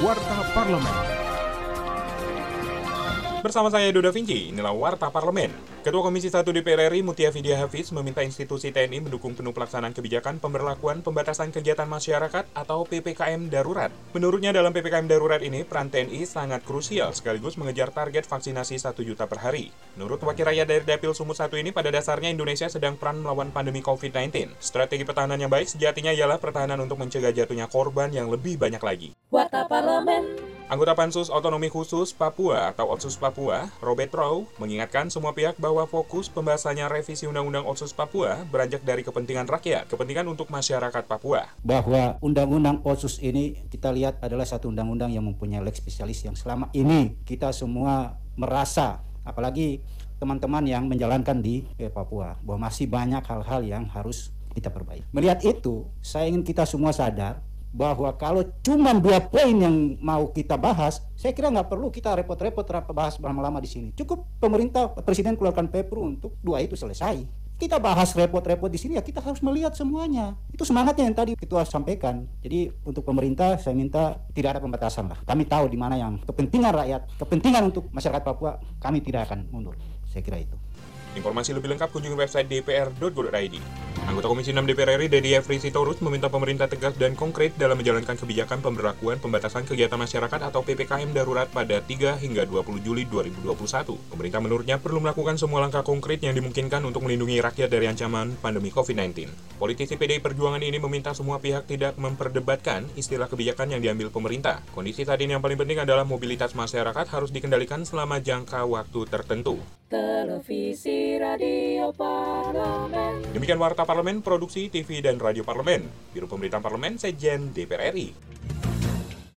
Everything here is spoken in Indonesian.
Warta Parlemen. Bersama saya Edo Da Vinci, inilah Warta Parlemen. Ketua Komisi 1 DPR RI Mutia Vidya Hafiz meminta institusi TNI mendukung penuh pelaksanaan kebijakan pemberlakuan pembatasan kegiatan masyarakat atau PPKM darurat. Menurutnya dalam PPKM darurat ini, peran TNI sangat krusial sekaligus mengejar target vaksinasi 1 juta per hari. Menurut Wakil Rakyat dari Dapil Sumut 1 ini, pada dasarnya Indonesia sedang peran melawan pandemi COVID-19. Strategi pertahanan yang baik sejatinya ialah pertahanan untuk mencegah jatuhnya korban yang lebih banyak lagi. Warta Parlemen. Anggota Pansus Otonomi Khusus Papua atau Otsus Papua, Robert Rowe, mengingatkan semua pihak bahwa fokus pembahasannya revisi Undang-Undang Otsus Papua beranjak dari kepentingan rakyat, kepentingan untuk masyarakat Papua. Bahwa Undang-Undang Otsus ini kita lihat adalah satu undang-undang yang mempunyai lex spesialis yang selama ini kita semua merasa, apalagi teman-teman yang menjalankan di eh, Papua, bahwa masih banyak hal-hal yang harus kita perbaiki. Melihat itu, saya ingin kita semua sadar bahwa kalau cuma dua poin yang mau kita bahas, saya kira nggak perlu kita repot-repot bahas lama-lama di sini. Cukup pemerintah presiden keluarkan Perpru untuk dua itu selesai. Kita bahas repot-repot di sini ya kita harus melihat semuanya. Itu semangatnya yang tadi ketua sampaikan. Jadi untuk pemerintah saya minta tidak ada pembatasan lah. Kami tahu di mana yang kepentingan rakyat, kepentingan untuk masyarakat Papua, kami tidak akan mundur. Saya kira itu. Informasi lebih lengkap kunjungi website dpr.go.id. Anggota Komisi 6 DPR RI Dedi Efri Sitorus meminta pemerintah tegas dan konkret dalam menjalankan kebijakan pemberlakuan pembatasan kegiatan masyarakat atau PPKM darurat pada 3 hingga 20 Juli 2021. Pemerintah menurutnya perlu melakukan semua langkah konkret yang dimungkinkan untuk melindungi rakyat dari ancaman pandemi COVID-19. Politisi PDI Perjuangan ini meminta semua pihak tidak memperdebatkan istilah kebijakan yang diambil pemerintah. Kondisi saat ini yang paling penting adalah mobilitas masyarakat harus dikendalikan selama jangka waktu tertentu. Televisi Radio Parlemen. Demikian Warta Parlemen, Produksi TV dan Radio Parlemen. Biro Pemberitaan Parlemen, Sejen DPR RI.